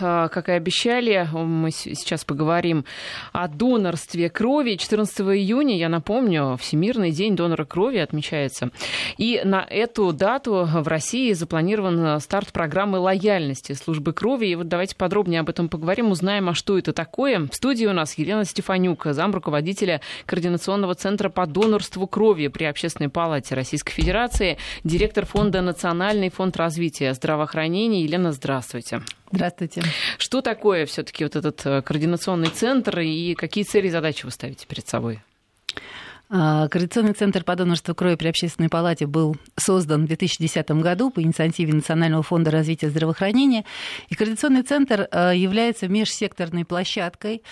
а, как и обещали, мы сейчас поговорим о донорстве крови. 14 июня, я напомню, Всемирный день донора крови отмечается. И на эту дату в России запланирован старт программы лояльности службы крови. И вот давайте подробнее об этом поговорим, узнаем, а что это такое. В студии у нас Елена Стефанюк, зам руководителя Координационного центра по донорству крови при Общественной палате Российской Федерации, директор фонда «Национальный фонд развития здравоохранения». Елена, здравствуйте. Здравствуйте. Что такое все-таки вот этот э, координационный центр и какие цели и задачи вы ставите перед собой? А, координационный центр по донорству крови при Общественной палате был создан в 2010 году по инициативе Национального фонда развития здравоохранения. И Координационный центр э, является межсекторной площадкой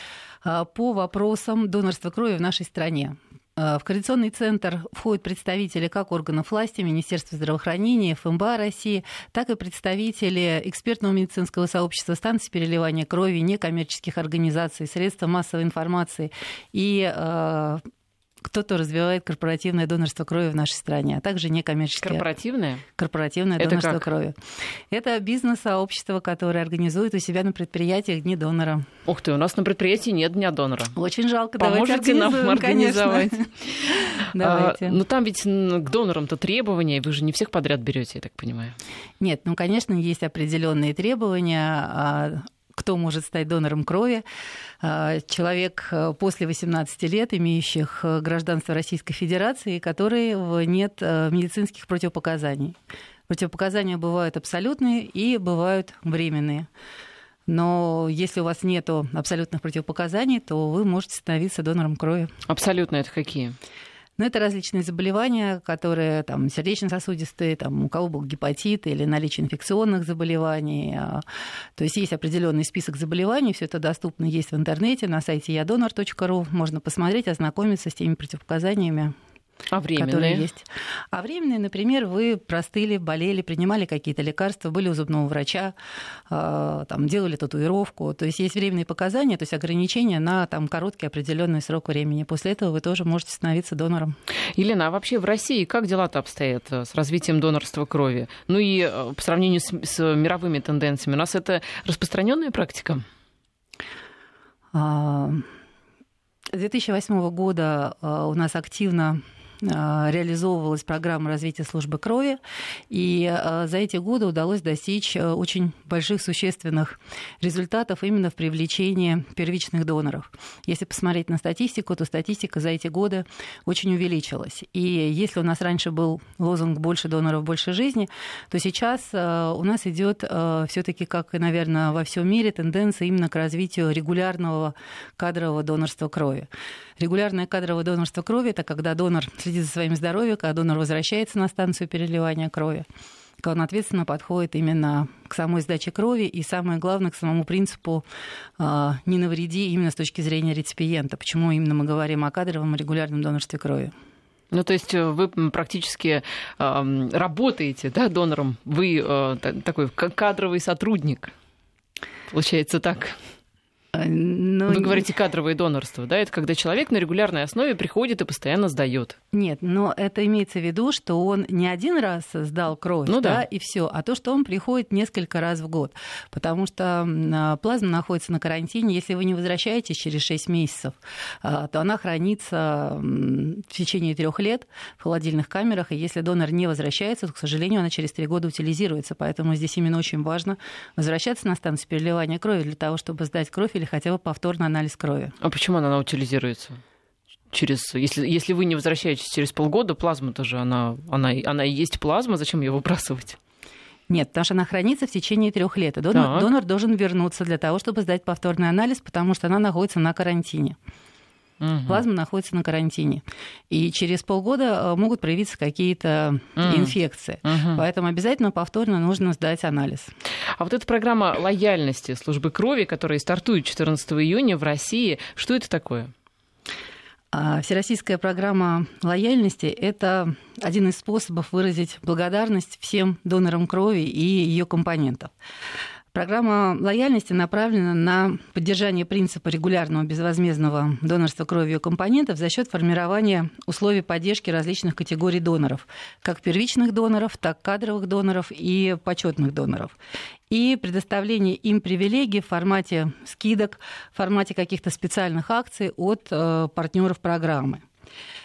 э, по вопросам донорства крови в нашей стране. Э, в Координационный центр входят представители как органов власти, Министерства здравоохранения, ФМБА России, так и представители экспертного медицинского сообщества, станции переливания крови, некоммерческих организаций, средства массовой информации. И кто-то развивает корпоративное донорство крови в нашей стране, а также некоммерческое. Корпоративное? Корпоративное Это донорство как? крови. Это бизнес-сообщество, которое организует у себя на предприятиях Дни донора. Ух ты, у нас на предприятии нет Дня донора. Очень жалко. Поможете нам организовать? Давайте. А, ну там ведь к донорам-то требования, вы же не всех подряд берете, я так понимаю. Нет, ну, конечно, есть определенные требования а, кто может стать донором крови. А, человек э, после 18 лет, имеющих э, гражданство Российской Федерации, который нет э, медицинских противопоказаний. Противопоказания бывают абсолютные и бывают временные. Но если у вас нет абсолютных противопоказаний, то вы можете становиться донором крови. Абсолютно это какие? Но это различные заболевания, которые там, сердечно-сосудистые, там, у кого был гепатит или наличие инфекционных заболеваний. А, то есть есть определенный список заболеваний, все это доступно есть в интернете на сайте ядонор.ру. Можно посмотреть, ознакомиться с теми противопоказаниями, а временные? Которые есть. А временные, например, вы простыли, болели, принимали какие-то лекарства, были у зубного врача, а, там, делали татуировку. То есть есть временные показания, то есть ограничения на там, короткий определенный срок времени. После этого вы тоже можете становиться донором. Елена, а вообще в России как дела-то обстоят э, с развитием донорства крови? Ну и э, по сравнению с, с мировыми тенденциями, у нас это распространенная практика? А, с 2008 года а, у нас активно реализовывалась программа развития службы крови, и а, за эти годы удалось достичь а, очень больших существенных результатов именно в привлечении первичных доноров. Если посмотреть на статистику, то статистика за эти годы очень увеличилась. И если у нас раньше был лозунг «больше доноров, больше жизни», то сейчас у нас идет все-таки, как и, наверное, во всем мире, тенденция именно к развитию регулярного кадрового донорства крови. Регулярное кадровое донорство крови – это когда донор следит за своим здоровьем, когда донор возвращается на станцию переливания крови когда он ответственно подходит именно к самой сдаче крови и, самое главное, к самому принципу э, «не навреди» именно с точки зрения реципиента. Почему именно мы говорим о кадровом регулярном донорстве крови? Ну, то есть э, вы практически э, работаете да, донором, вы э, такой кадровый сотрудник, получается так? Но... Вы говорите кадровое донорство, да? Это когда человек на регулярной основе приходит и постоянно сдает. Нет, но это имеется в виду, что он не один раз сдал кровь, ну, да, да, и все, а то, что он приходит несколько раз в год. Потому что а, плазма находится на карантине. Если вы не возвращаетесь через 6 месяцев, а, то она хранится в течение трех лет в холодильных камерах. И если донор не возвращается, то, к сожалению, она через три года утилизируется. Поэтому здесь именно очень важно возвращаться на станцию переливания крови для того, чтобы сдать кровь или хотя бы повторный анализ крови. А почему она утилизируется? через, если, если вы не возвращаетесь через полгода, плазма тоже, она, она, она и есть плазма, зачем ее выбрасывать? Нет, потому что она хранится в течение трех лет. И донор, донор должен вернуться для того, чтобы сдать повторный анализ, потому что она находится на карантине. Угу. Плазма находится на карантине. И через полгода э, могут проявиться какие-то угу. инфекции. Угу. Поэтому обязательно повторно нужно сдать анализ. А вот эта программа лояльности службы крови, которая стартует 14 июня в России, что это такое? А Всероссийская программа лояльности – это один из способов выразить благодарность всем донорам крови и ее компонентов. Программа лояльности направлена на поддержание принципа регулярного безвозмездного донорства крови у компонентов за счет формирования условий поддержки различных категорий доноров, как первичных доноров, так кадровых доноров и почетных доноров. И предоставление им привилегий в формате скидок, в формате каких-то специальных акций от э, партнеров программы.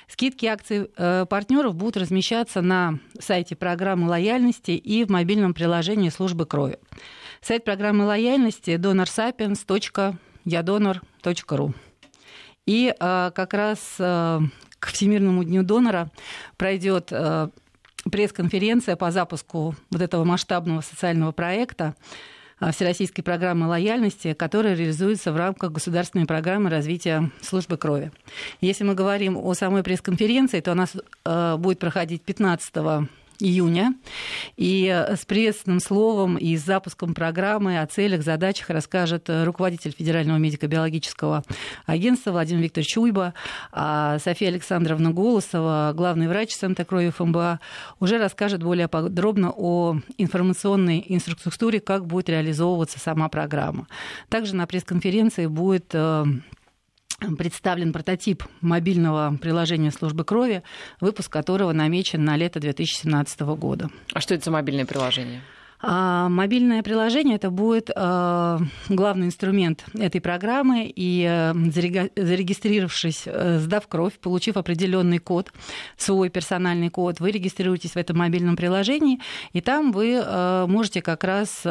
Скидки акций э, партнеров будут размещаться на сайте программы лояльности и в мобильном приложении службы крови. Сайт программы лояльности donorsapiens.yadonor.ru. И э, как раз э, к Всемирному дню донора пройдет э, пресс-конференция по запуску вот этого масштабного социального проекта Всероссийской программы лояльности, которая реализуется в рамках государственной программы развития службы крови. Если мы говорим о самой пресс-конференции, то она будет проходить 15 июня. И с приветственным словом и с запуском программы о целях, задачах расскажет руководитель Федерального медико-биологического агентства Владимир Викторович Чуйба, а София Александровна Голосова, главный врач Центра крови ФМБА, уже расскажет более подробно о информационной инфраструктуре, как будет реализовываться сама программа. Также на пресс-конференции будет э, представлен прототип мобильного приложения службы крови, выпуск которого намечен на лето 2017 года. А что это за мобильное приложение? А, мобильное приложение это будет а, главный инструмент этой программы, и а, зарегистрировавшись, э, сдав кровь, получив определенный код, свой персональный код, вы регистрируетесь в этом мобильном приложении, и там вы можете как раз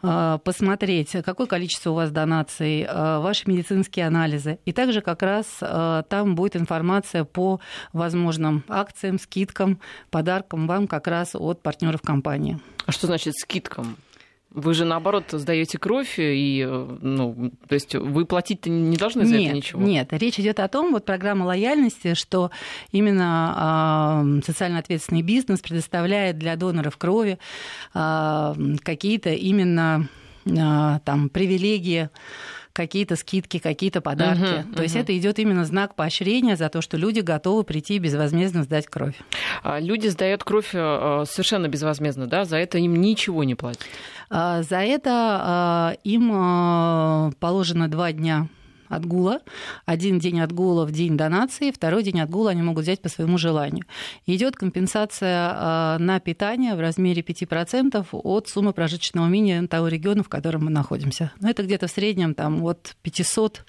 посмотреть, какое количество у вас донаций, а, ваши медицинские анализы. И также как раз а, там будет информация по возможным акциям, скидкам, подаркам вам как раз от партнеров компании. А что значит скидкам? Вы же, наоборот, сдаете кровь, и, ну, то есть вы платить-то не должны за нет, это ничего? Нет, речь идет о том, вот программа лояльности, что именно э, социально ответственный бизнес предоставляет для доноров крови э, какие-то именно э, там привилегии, какие-то скидки, какие-то подарки. Uh-huh, то uh-huh. есть это идет именно знак поощрения за то, что люди готовы прийти и безвозмездно сдать кровь. А люди сдают кровь э, совершенно безвозмездно, да? За это им ничего не платят? А, за это а, им а, положено два дня отгула. Один день отгула в день донации, второй день отгула они могут взять по своему желанию. Идет компенсация на питание в размере 5% от суммы прожиточного минимума того региона, в котором мы находимся. Но это где-то в среднем там, от 500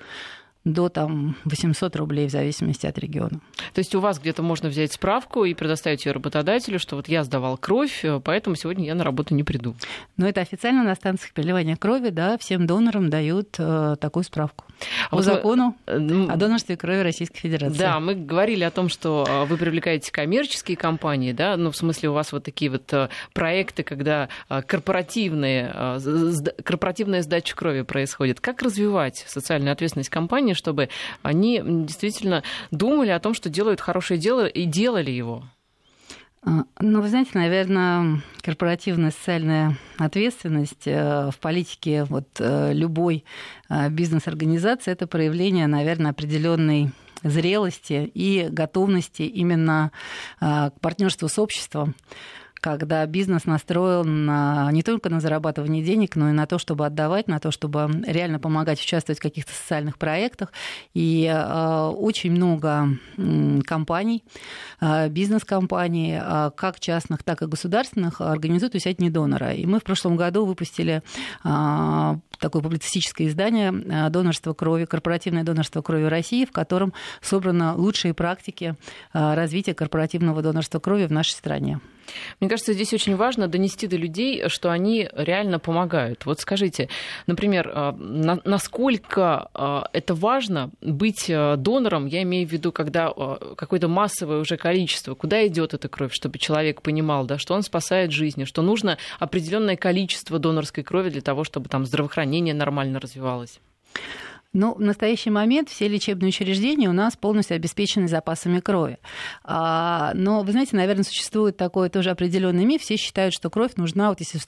до там, 800 рублей в зависимости от региона. То есть у вас где-то можно взять справку и предоставить ее работодателю, что вот я сдавал кровь, э, поэтому сегодня я на работу не приду. Но это официально на станциях переливания крови, да, всем донорам дают э, такую справку. А По вот закону мы... Э, о донорстве крови Российской Федерации. Да, мы говорили о том, что э, вы привлекаете коммерческие компании, да, ну, в смысле у вас вот такие вот проекты, когда корпоративные, корпоративная сдача крови происходит. Как развивать социальную ответственность компании, чтобы они действительно думали о том, что делают хорошее дело и делали его? А, ну, вы знаете, наверное, корпоративная социальная ответственность э, в политике вот, э, любой э, бизнес-организации это проявление, наверное, определенной зрелости и готовности именно к партнерству с обществом когда бизнес настроен на, не только на зарабатывание денег, но и на то, чтобы отдавать, на то, чтобы реально помогать участвовать в каких-то социальных проектах. И э, очень много компаний, э, бизнес-компаний, э, как частных, так и государственных, организуют у себя дни донора. И мы в прошлом году выпустили э, такое публицистическое издание «Донорство крови», корпоративное донорство крови России, в котором собраны лучшие практики развития корпоративного донорства крови в нашей стране. Мне кажется, здесь очень важно донести до людей, что они реально помогают. Вот скажите, например, а, насколько а, это важно быть а, донором, я имею в виду, когда какое-то массовое уже количество, куда идет эта кровь, чтобы человек понимал, да, что он спасает жизни, что нужно определенное количество донорской крови для того, чтобы там здравоохранение нормально развивалось. Ну, в настоящий момент все лечебные учреждения у нас полностью обеспечены запасами крови. А, но, вы знаете, наверное, существует такой тоже определенный миф. Все считают, что кровь нужна, вот если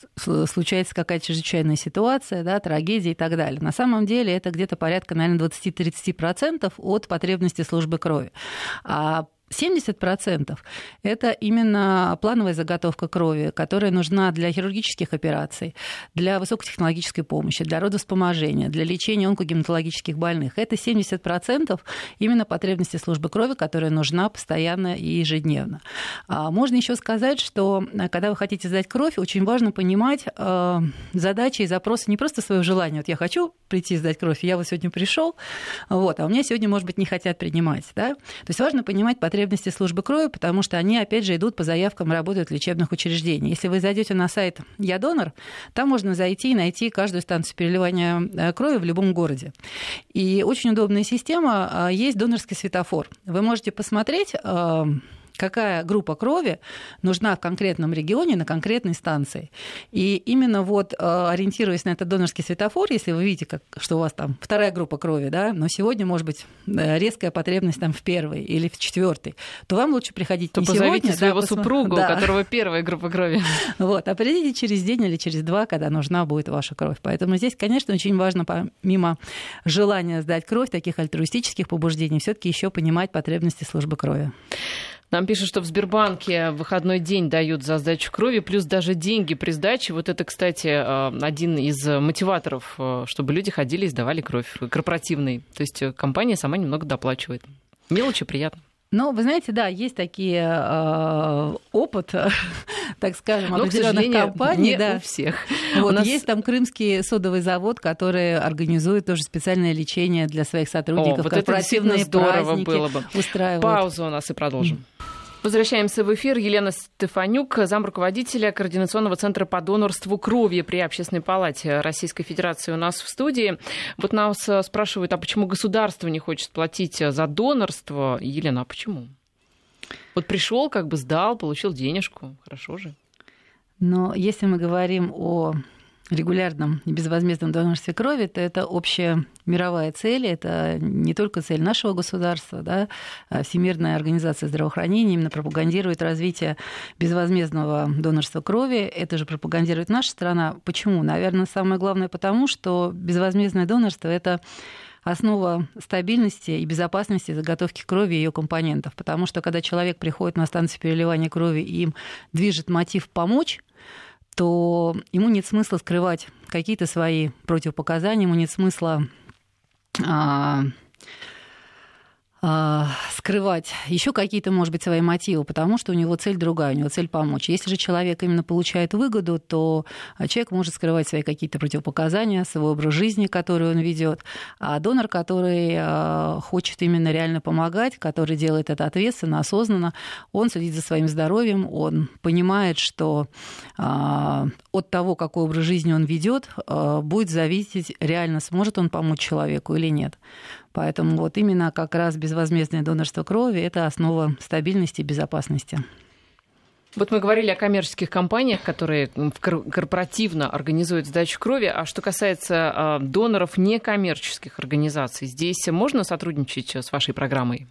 случается какая-то чрезвычайная ситуация, да, трагедия и так далее. На самом деле это где-то порядка, наверное, 20-30% от потребности службы крови. А 70% это именно плановая заготовка крови, которая нужна для хирургических операций, для высокотехнологической помощи, для родовспоможения, для лечения онкогематологических больных. Это 70% именно потребности службы крови, которая нужна постоянно и ежедневно. А можно еще сказать, что э, когда вы хотите сдать кровь, очень важно понимать э, задачи и запросы не просто свое желание. Вот я хочу прийти сдать кровь, я вот сегодня пришел, вот, а у меня сегодня, может быть, не хотят принимать. Да? То есть важно понимать потребности службы крови, потому что они, опять же, идут по заявкам, работают в лечебных учреждениях. Если вы зайдете на сайт «Я донор», там можно зайти и найти каждую станцию переливания э, крови в любом городе. И очень удобная система, а, есть донорский светофор. Вы можете посмотреть э, какая группа крови нужна в конкретном регионе на конкретной станции. И именно вот э, ориентируясь на этот донорский светофор, если вы видите, как, что у вас там вторая группа крови, да, но сегодня может быть э, резкая потребность там в первой или в четвертой, то вам лучше приходить то не сегодня, своего да, супруга, да. у которого первая группа крови. Вот, а придите через день или через два, когда нужна будет ваша кровь. Поэтому здесь, конечно, очень важно, помимо желания сдать кровь, таких альтруистических побуждений, все-таки еще понимать потребности службы крови. Нам пишут, что в Сбербанке выходной день дают за сдачу крови, плюс даже деньги при сдаче. Вот это, кстати, э, один из мотиваторов, э, чтобы люди ходили и сдавали кровь корпоративный. То есть э, компания сама немного доплачивает. Мелочи приятно. Ну, вы знаете, да, есть такие э, опыт, так скажем, определенных компаний. Не да. у всех. Вот, у нас... Есть там крымский содовый завод, который организует тоже специальное лечение для своих сотрудников. О, вот корпоративные это здорово было бы. Устраивают. Паузу у нас и продолжим. Возвращаемся в эфир. Елена Стефанюк, замруководителя Координационного центра по донорству крови при Общественной палате Российской Федерации у нас в студии. Вот нас э, спрашивают, а почему государство не хочет платить за донорство? Елена, а почему? Вот пришел, как бы сдал, получил денежку. Хорошо же. Но если мы говорим о регулярном и безвозмездном донорстве крови, то это общая мировая цель, это не только цель нашего государства, да, а Всемирная организация здравоохранения именно пропагандирует развитие безвозмездного донорства крови, это же пропагандирует наша страна. Почему? Наверное, самое главное потому, что безвозмездное донорство – это основа стабильности и безопасности заготовки крови и ее компонентов. Потому что когда человек приходит на станцию переливания крови и им движет мотив помочь, то ему нет смысла скрывать какие-то свои противопоказания, ему нет смысла а, а, скрывать еще какие-то, может быть, свои мотивы, потому что у него цель другая, у него цель помочь. Если же человек именно получает выгоду, то человек может скрывать свои какие-то противопоказания, свой образ жизни, который он ведет. А донор, который а, хочет именно реально помогать, который делает это ответственно, осознанно, он следит за своим здоровьем, он понимает, что а, от того, какой образ жизни он ведет, будет зависеть реально, сможет он помочь человеку или нет. Поэтому вот именно как раз безвозмездное донорство крови – это основа стабильности и безопасности. Вот мы говорили о коммерческих компаниях, которые корпоративно организуют сдачу крови. А что касается а, доноров некоммерческих организаций, здесь можно сотрудничать с вашей программой?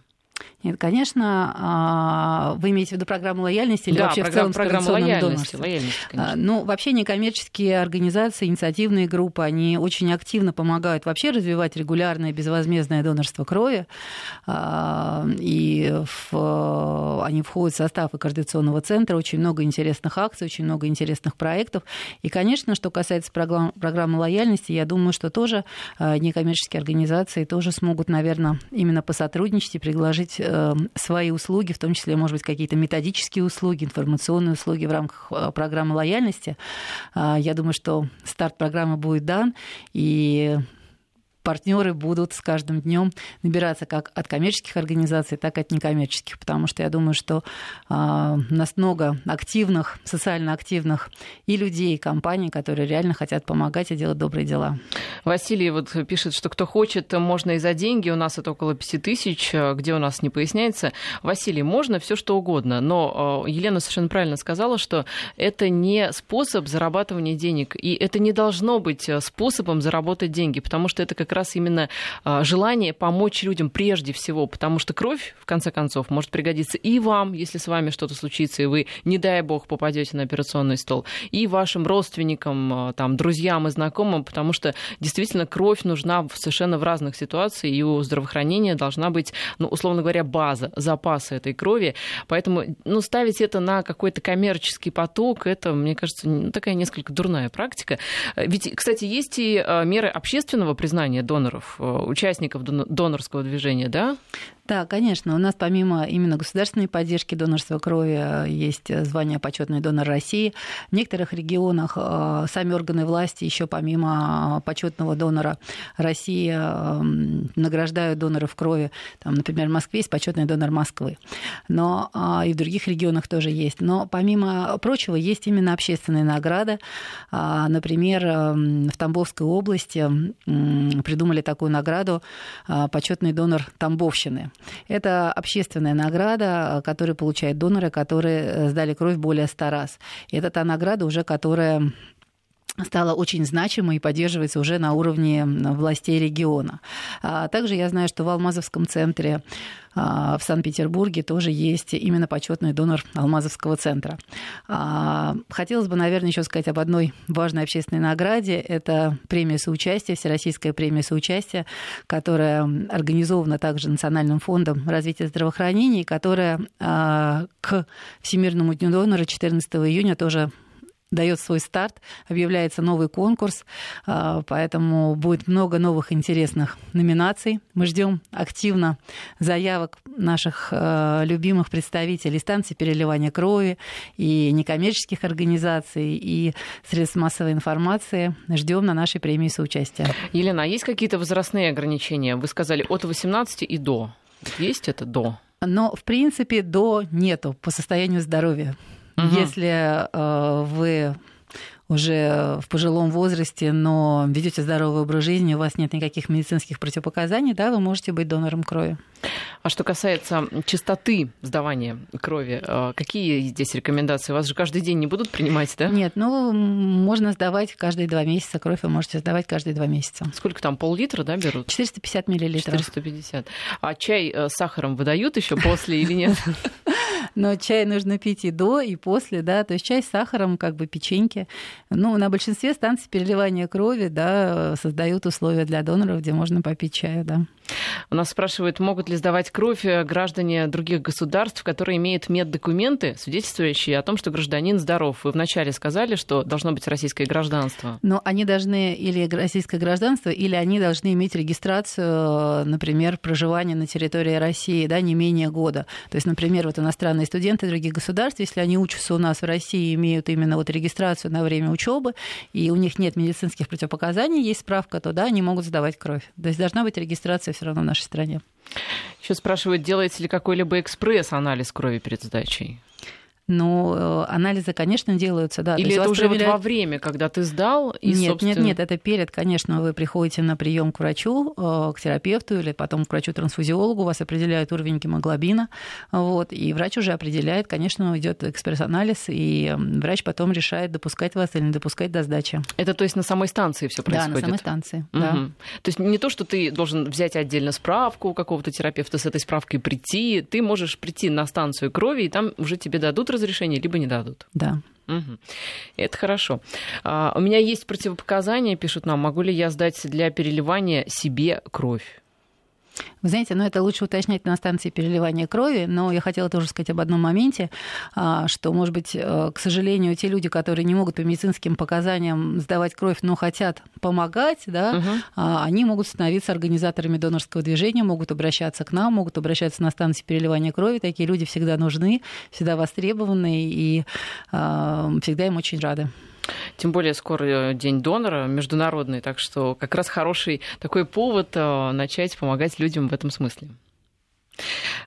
Нет, конечно, а, вы имеете в виду программу лояльности или да, вообще программа, в целом программа лояльности, лояльности а, конечно. Ну, вообще некоммерческие организации, инициативные группы, они очень активно помогают вообще развивать регулярное безвозмездное донорство крови. А, и в, они входят в состав и координационного центра. Очень много интересных акций, очень много интересных проектов. И, конечно, что касается программ, программы лояльности, я думаю, что тоже некоммерческие организации тоже смогут, наверное, именно посотрудничать и предложить предложить эм, свои услуги, в том числе, может быть, какие-то методические услуги, информационные услуги в рамках э, программы лояльности. А, я думаю, что старт программы будет дан, и партнеры будут с каждым днем набираться как от коммерческих организаций, так и от некоммерческих, потому что я думаю, что а, у нас много активных, социально активных и людей, и компаний, которые реально хотят помогать и делать добрые дела. Василий вот пишет, что кто хочет, можно и за деньги. У нас это около 5 тысяч, где у нас не поясняется. Василий, можно все что угодно, но а, Елена совершенно правильно сказала, что это не способ зарабатывания денег, и это не должно быть способом заработать деньги, потому что это как как раз именно а, желание помочь людям прежде всего, потому что кровь, в конце концов, может пригодиться и вам, если с вами что-то случится, и вы, не дай бог, попадете на операционный стол, и вашим родственникам, а, там, друзьям и знакомым, потому что действительно кровь нужна совершенно в разных ситуациях, и у здравоохранения должна быть, ну, условно говоря, база, запасы этой крови. Поэтому ну, ставить это на какой-то коммерческий поток, это, мне кажется, такая несколько дурная практика. Ведь, кстати, есть и а, меры общественного признания доноров, а, участников донорского движения, да? Да, конечно. У нас помимо именно государственной поддержки донорства крови э, есть звание почетный донор России. В некоторых регионах э, сами органы власти еще помимо почетного донора России награждают доноров крови. Там, например, в Москве есть почетный донор Москвы. Но а, и в других регионах тоже есть. Но помимо прочего есть именно общественные награды. А, например, в Тамбовской области придумали такую награду почетный донор Тамбовщины. Это общественная награда, которую получают доноры, которые э, сдали кровь более ста раз. И это та награда уже, которая стала очень значимой и поддерживается уже на уровне властей региона. А также я знаю, что в Алмазовском центре а, в Санкт-Петербурге тоже есть именно почетный донор Алмазовского центра. А, хотелось бы, наверное, еще сказать об одной важной общественной награде. Это премия соучастия, Всероссийская премия соучастия, которая организована также Национальным фондом развития здравоохранения, которая к Всемирному дню донора 14 июня тоже дает свой старт, объявляется новый конкурс, а, поэтому будет много новых интересных номинаций. Мы ждем активно заявок наших а, любимых представителей станций переливания крови и некоммерческих организаций, и средств массовой информации. Ждем на нашей премии соучастия. Елена, а есть какие-то возрастные ограничения? Вы сказали от 18 и до. Есть это до? Но, в принципе, до нету по состоянию здоровья. Угу. Если э, вы уже в пожилом возрасте, но ведете здоровый образ жизни, у вас нет никаких медицинских противопоказаний, да, вы можете быть донором крови. А что касается частоты сдавания крови, э, какие здесь рекомендации? Вас же каждый день не будут принимать, да? Нет, ну, можно сдавать каждые два месяца. Кровь вы можете сдавать каждые два месяца. Сколько там, пол-литра, да, берут? 450 миллилитров. 450. А чай э, с сахаром выдают еще после или нет? Но чай нужно пить и до, и после, да, то есть чай с сахаром, как бы печеньки. Ну, на большинстве станций переливания крови, да, создают условия для доноров, где можно попить чаю, да. У нас спрашивают, могут ли сдавать кровь э, граждане других государств, которые имеют меддокументы, свидетельствующие о том, что гражданин здоров. Вы вначале сказали, что должно быть российское гражданство. Но они должны или российское гражданство, или они должны иметь регистрацию, например, проживания на территории России, да, не менее года. То есть, например, вот иностранные студенты других государств, если они учатся у нас в России, имеют именно вот регистрацию на время учебы, и у них нет медицинских противопоказаний, есть справка, то да, они могут сдавать кровь. То есть должна быть регистрация все равно в нашей стране. Еще спрашивают, делается ли какой-либо экспресс-анализ крови перед сдачей? Но э, анализы, конечно, делаются, да. Или это уже проверяют... вот во время, когда ты сдал? И, нет, собственно... нет, нет, это перед, конечно, вы приходите на прием к врачу, э, к терапевту или потом к врачу-трансфузиологу, вас определяют уровень гемоглобина, вот, и врач уже определяет, конечно, идет экспресс-анализ, и врач потом решает, допускать вас или не допускать до сдачи. Это то есть на самой станции все происходит? Да, на самой станции, угу. да. То есть не то, что ты должен взять отдельно справку у какого-то терапевта, с этой справкой прийти, ты можешь прийти на станцию крови, и там уже тебе дадут разрешение, либо не дадут. Да. Угу. Это хорошо. А, у меня есть противопоказания, пишут нам, могу ли я сдать для переливания себе кровь? Вы знаете, ну это лучше уточнять на станции переливания крови, но я хотела тоже сказать об одном моменте, а, что, может быть, э, к сожалению, те люди, которые не могут по медицинским показаниям сдавать кровь, но хотят помогать, да, угу. они могут становиться организаторами донорского движения, могут обращаться к нам, могут обращаться на станции переливания крови. Такие люди всегда нужны, всегда востребованы и а, всегда им очень рады. Тем более скоро День донора международный, так что как раз хороший такой повод э, начать помогать людям в этом смысле.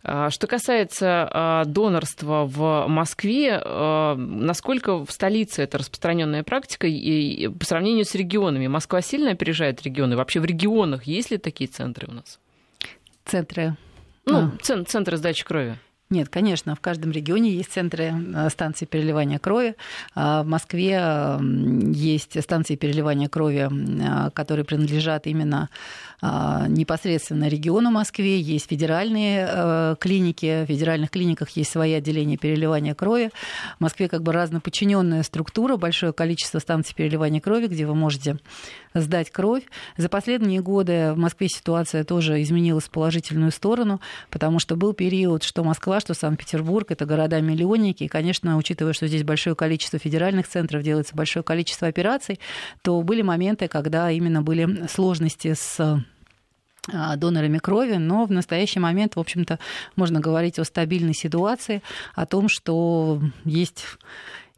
А, что касается а, донорства в Москве, а, насколько в столице это распространенная практика и по сравнению с регионами? Москва сильно опережает регионы? Вообще в регионах есть ли такие центры у нас? Центры? Ну, а. центры сдачи крови. Нет, конечно, в каждом регионе есть центры э, станции переливания крови. А в Москве есть станции переливания крови, которые принадлежат именно а, непосредственно региону Москве, есть федеральные э, клиники, в федеральных клиниках есть свои отделения переливания крови. В Москве как бы разноподчиненная структура, большое количество станций переливания крови, где вы можете сдать кровь. За последние годы в Москве ситуация тоже изменилась в положительную сторону, потому что был период, что Москва, что Санкт-Петербург, это города-миллионники, и, конечно, учитывая, что здесь большое количество федеральных центров, делается большое количество операций, то были моменты, когда именно были сложности с а, донорами крови, но в настоящий момент, в общем-то, можно говорить о стабильной ситуации, о том, что есть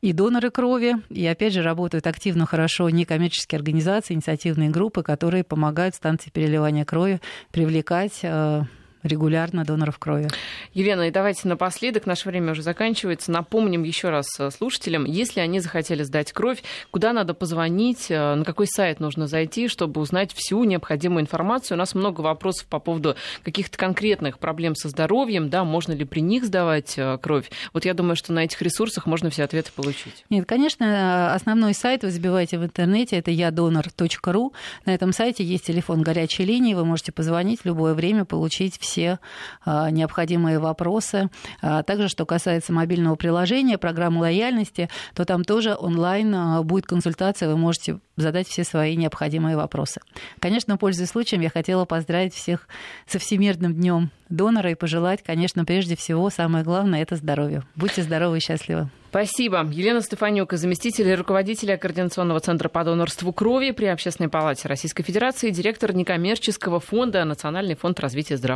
и доноры крови, и опять же работают активно, хорошо некоммерческие организации, инициативные группы, которые помогают станции переливания крови привлекать а, регулярно доноров крови. Елена, и давайте напоследок, наше время уже заканчивается, напомним еще раз э, слушателям, если они захотели сдать кровь, куда надо позвонить, э, на какой сайт нужно зайти, чтобы узнать всю необходимую информацию. У нас много вопросов по поводу каких-то конкретных проблем со здоровьем, да, можно ли при них сдавать э, кровь. Вот я думаю, что на этих ресурсах можно все ответы получить. Нет, конечно, основной сайт вы забиваете в интернете, это ядонор.ру. На этом сайте есть телефон горячей линии, вы можете позвонить в любое время, получить все все а, необходимые вопросы. А, также, что касается мобильного приложения, программы лояльности, то там тоже онлайн а, будет консультация, вы можете задать все свои необходимые вопросы. Конечно, пользуясь случаем, я хотела поздравить всех со Всемирным днем донора и пожелать, конечно, прежде всего, самое главное – это здоровье. Будьте здоровы и счастливы. Спасибо. Елена Стефанюк, заместитель руководителя Координационного центра по донорству крови при Общественной палате Российской Федерации, директор некоммерческого фонда Национальный фонд развития здравоохранения.